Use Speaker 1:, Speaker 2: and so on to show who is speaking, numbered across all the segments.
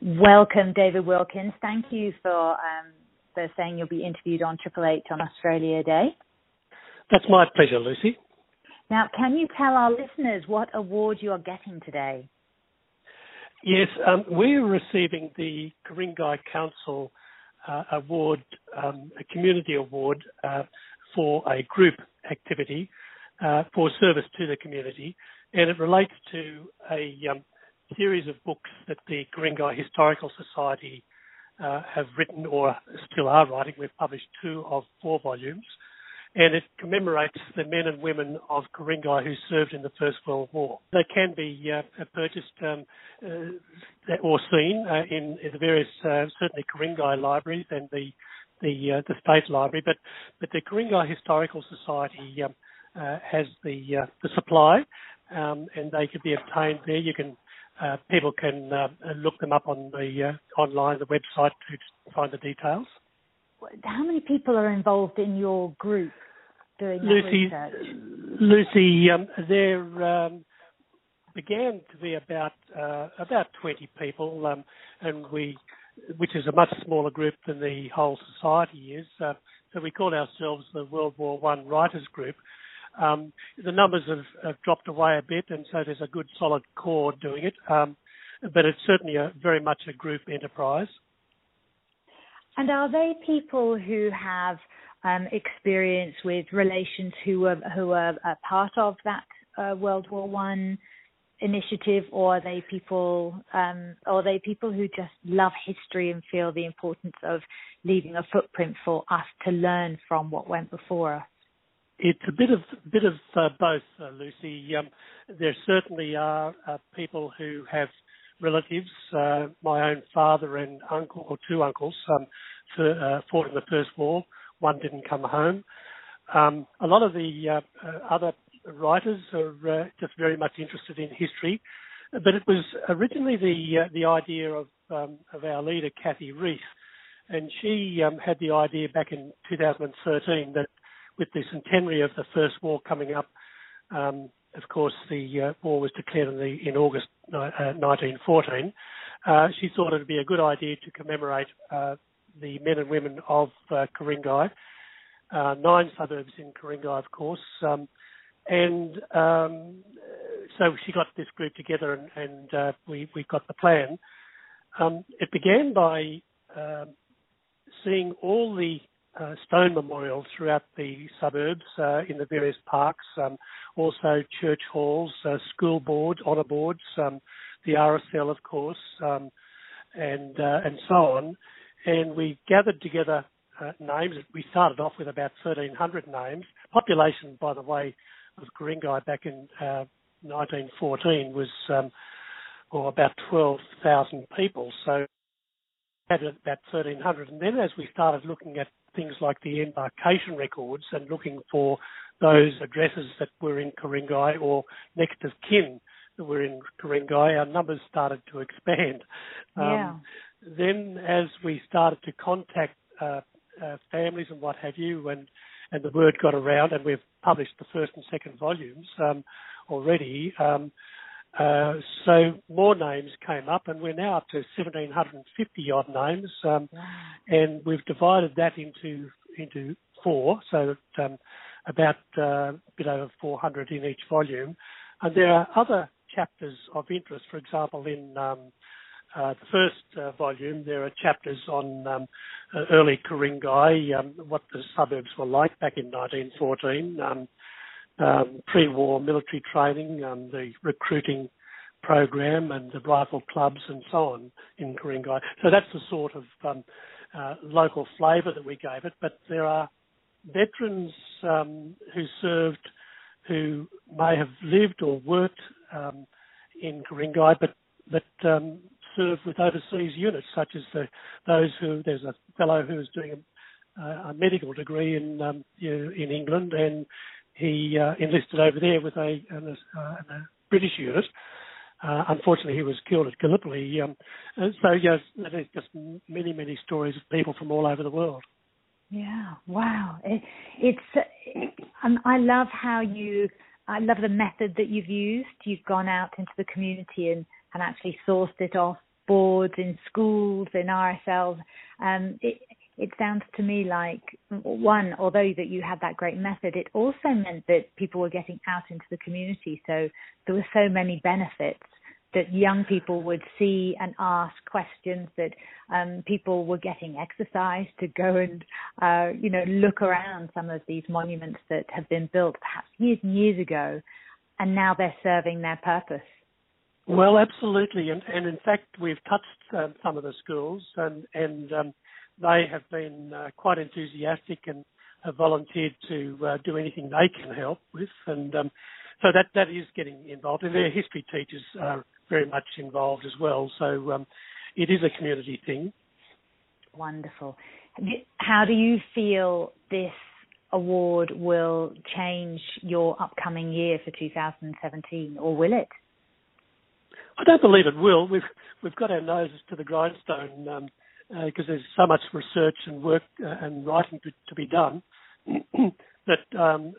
Speaker 1: Welcome, David Wilkins. Thank you for um, for saying you'll be interviewed on Triple H on Australia Day.
Speaker 2: That's my pleasure, Lucy.
Speaker 1: Now, can you tell our listeners what award you are getting today?
Speaker 2: Yes, um, we're receiving the Ku-ring-gai Council uh, Award, um, a community award uh, for a group activity uh, for service to the community, and it relates to a um, series of books that the Ku-ring-gai Historical Society uh, have written or still are writing. We've published two of four volumes, and it commemorates the men and women of Ku-ring-gai who served in the First World War. They can be uh, purchased um, uh, or seen uh, in, in, the various, uh, certainly Ku-ring-gai libraries and the the, uh, the state library, but but the Ku-ring-gai Historical Society um, has the the supply, um, and they can be obtained there. You can uh, people can uh, look them up on the uh, online, the website to find the details.
Speaker 1: How many people are involved in your group doing
Speaker 2: Lucy,
Speaker 1: research?
Speaker 2: Lucy, um, there um, began to be about uh, about 20 people, um, and we, which is a much smaller group than the whole society is. Uh, so we call ourselves the World War One Writers Group. Um, the numbers have, have, dropped away a bit, and so there's a good solid core doing it. Um, but it's certainly a, very much a group enterprise.
Speaker 1: And are they people who have um, experience with relations who are who are part of that uh, World War One initiative, or are they people, um, or are they people who just love history and feel the importance of leaving a footprint for us to learn from what went before us?
Speaker 2: It's a bit of bit of uh, both, uh, Lucy. Um, there certainly are uh, people who have relatives. Uh, my own father and uncle, or two uncles, um, for, uh, fought in the First War. One didn't come home. Um, a lot of the uh, other writers are just very much interested in history, but it was originally the the idea of um, of our leader Kathy Reith, and she um, had the idea back in 2013 that with the centenary of the First War coming up, um, of course, the uh, war was declared in, the, in August uh, 1914. Uh, she thought it would be a good idea to commemorate uh, the men and women of uh, Ku-ring-gai, uh, nine suburbs in Ku-ring-gai, of course. Um, and um, so she got this group together and, and we, we got the plan. Um, it began by um, seeing all the uh, stone memorials throughout the suburbs uh, in the various parks, um, also church halls, uh, school boards, honour boards, um, the RSL, of course, um, and uh, and so on. And we gathered together uh, names. We started off with about 1,300 names. Population, by the way, of Ku-ring-gai back in 1914 was um, about 12,000 people. So had about 1,300. And then as we started looking at things like the embarkation records and looking for those addresses that were in Ku-ring-gai or next of kin that were in Ku-ring-gai, our numbers started to expand.
Speaker 1: Yeah.
Speaker 2: Um, then, as we started to contact uh, uh, families and what have you, and and the word got around, and we've published the first and second volumes um, already. Um, uh, so more names came up, and we're now up to 1,750 odd names, um, wow. and we've divided that into into four, so that um, about uh, a bit over 400 in each volume. And there are other chapters of interest. For example, in um, uh, the first uh, volume, there are chapters on um, uh, early Ku-ring-gai, um, what the suburbs were like back in 1914, um, pre-war military training, um, the recruiting program, and the rifle clubs and so on in Ku-ring-gai. So that's the sort of um, uh, local flavour that we gave it. But there are veterans um, who served, who may have lived or worked um, in Ku-ring-gai, but but um, served with overseas units, such as the, those who there's a fellow who is doing a, a medical degree in um, in England and he uh, enlisted over there with a, a, a British unit. Uh, unfortunately, he was killed at Gallipoli. Um, so, yes, there's just many, many stories of people from all over the world.
Speaker 1: Yeah, wow. It, it's, it, um, I love how you, I love the method that you've used. You've gone out into the community and, and actually sourced it off boards, in schools, in RSLs. Um, it, it sounds to me like one, although that you had that great method, it also meant that people were getting out into the community. So there were so many benefits that young people would see and ask questions that um, people were getting exercise to go and uh, you know look around some of these monuments that have been built perhaps years and years ago and now they're serving their purpose
Speaker 2: well absolutely and, and in fact we've touched um, some of the schools and, and um, they have been uh, quite enthusiastic and have volunteered to uh, do anything they can help with and um, so that that is getting involved and their history teachers are very much involved as well. So um, it is a community thing.
Speaker 1: Wonderful. How do you feel this award will change your upcoming year for 2017, or will it?
Speaker 2: I don't believe it will. We've we've got our noses to the grindstone um, uh, there's so much research and work uh, and writing to, to be done that um,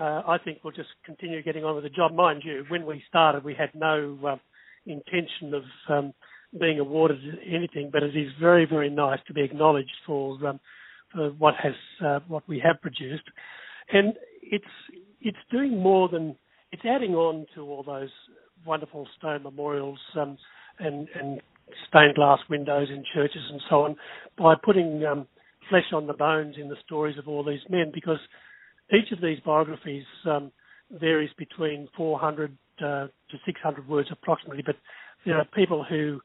Speaker 2: uh, I think we'll just continue getting on with the job. Mind you, when we started, we had no intention of um, being awarded anything, but it is very, very nice to be acknowledged for, um, for what has uh, what we have produced, and it's it's doing more than it's adding on to all those wonderful stone memorials um, and, and stained glass windows in churches and so on by putting um, flesh on the bones in the stories of all these men because each of these biographies um, varies between 400 uh, to 600 words approximately, but there are people who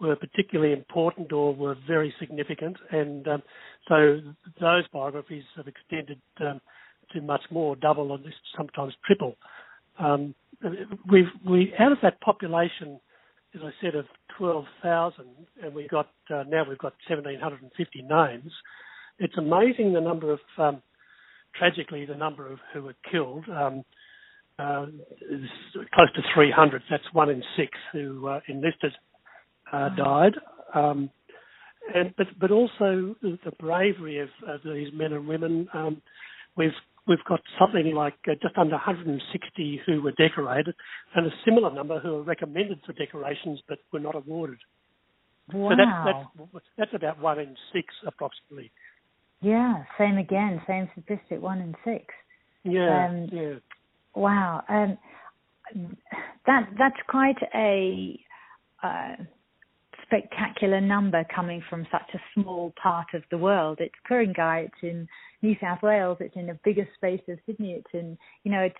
Speaker 2: were particularly important or were very significant, and um, so those biographies have extended um, to much more, double or sometimes triple. Um, we've we out of that population, as I said, of 12,000, and we've got uh, now we've got 1,750 names. It's amazing the number of um, tragically the number of who were killed. Um, uh, close to 300. That's one in six who uh, enlisted uh, died. Um, and but but also the bravery of, of these men and women. Um, we've we've got something like uh, just under 160 who were decorated, and a similar number who are recommended for decorations but were not awarded.
Speaker 1: Wow.
Speaker 2: So that's, that's that's about one in six approximately.
Speaker 1: Yeah, same again, same statistic, one in six.
Speaker 2: Yeah, um, yeah.
Speaker 1: Wow, um, that that's quite a uh, spectacular number coming from such a small part of the world. It's Ku-ring-gai, it's in New South Wales, it's in a bigger space of Sydney. It's in you know it's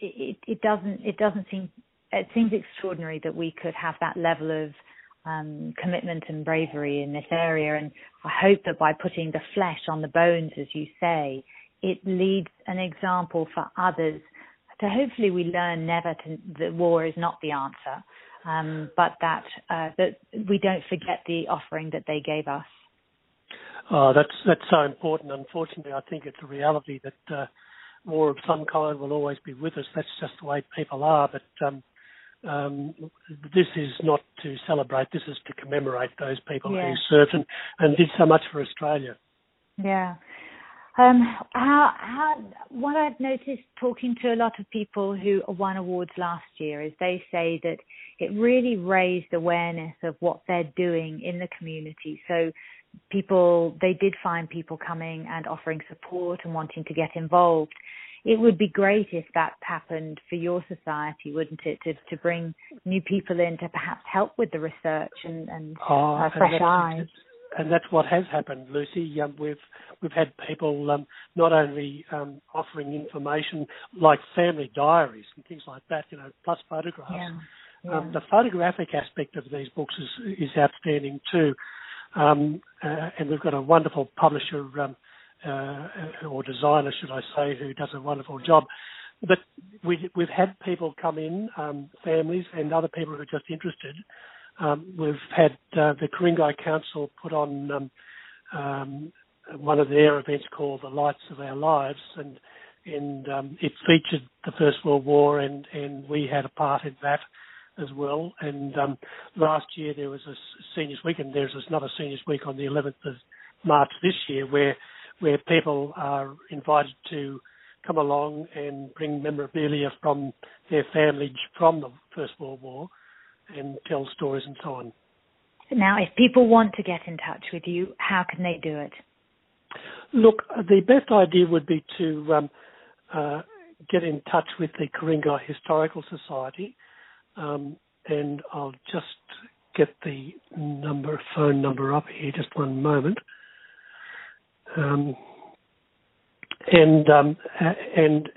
Speaker 1: it it doesn't it doesn't seem it seems extraordinary that we could have that level of um, commitment and bravery in this area. And I hope that by putting the flesh on the bones, as you say, it leads an example for others so hopefully we learn never to that war is not the answer, um, but that uh, that we don't forget the offering that they gave us.
Speaker 2: Oh, that's that's so important. Unfortunately, I think it's a reality that uh, war of some kind will always be with us. That's just the way people are. But um, um, this is not to celebrate. This is to commemorate those people yeah. who served and, and did so much for Australia.
Speaker 1: Yeah. Um, how, how, what I've noticed talking to a lot of people who won awards last year is they say that it really raised awareness of what they're doing in the community. So people, they did find people coming and offering support and wanting to get involved. It would be great if that happened for your society, wouldn't it? To, to bring new people in to perhaps help with the research and, and
Speaker 2: oh,
Speaker 1: uh, fresh eyes
Speaker 2: and that's what has happened, Lucy. Um, we've we've had people um, not only um, offering information like family diaries and things like that, you know, plus photographs.
Speaker 1: Yeah.
Speaker 2: Um, yeah. the photographic aspect of these books is is outstanding too, um, uh, and we've got a wonderful publisher um, uh, or designer, should I say, who does a wonderful job. But we, we've had people come in, families and other people who are just interested um, we've had uh, the Ku-ring-gai Council put on um, um, one of their events called The Lights of Our Lives, and and um, it featured the First World War, and and we had a part in that as well. And um, last year there was a seniors week, and there's another seniors week on the 11th of March this year, where where people are invited to come along and bring memorabilia from their family from the First World War and tell stories and so on.
Speaker 1: Now, if people want to get in touch with you, how can they do it?
Speaker 2: Look, the best idea would be to um, uh, get in touch with the Ku-ring-gai Historical Society, um, and I'll just get the number, phone number up here. Just one moment. Um, and um, and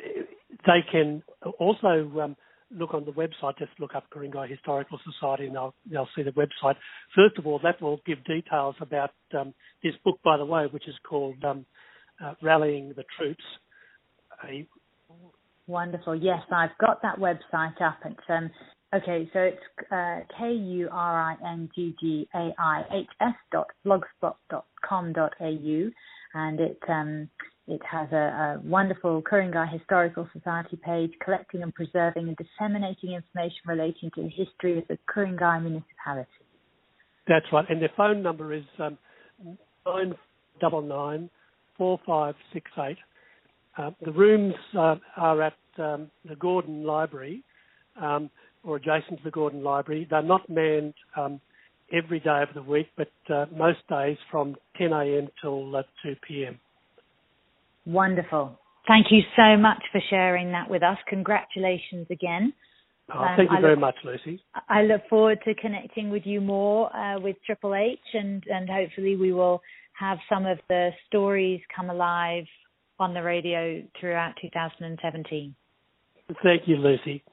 Speaker 2: they can also um, look on the website. Just look up Ku-ring-gai Historical Society, and they'll they'll see the website. First of all, that will give details about um, this book, by the way, which is called um, uh, "Rallying the Troops."
Speaker 1: A... Wonderful. Yes, I've got that website up. It's um, okay. So it's uh, k u r i n g g a i h s dot blogspot dot com dot au, and it um it has a, a wonderful Ku-ring-gai Historical Society page collecting and preserving and disseminating information relating to the history of the Ku-ring-gai municipality.
Speaker 2: That's right. And their phone number is um, 999 4568. Uh, the rooms uh, are at um, the Gordon Library um, or adjacent to the Gordon Library. They're not manned um, every day of the week, but uh, most days from 10 a.m. till uh, 2 p.m.
Speaker 1: Wonderful. Thank you so much for sharing that with us. Congratulations again.
Speaker 2: Oh, um, thank you very much, Lucy.
Speaker 1: I look forward to connecting with you more uh, with Triple H, and, and hopefully we will have some of the stories come alive on the radio throughout 2017.
Speaker 2: Thank you, Lucy.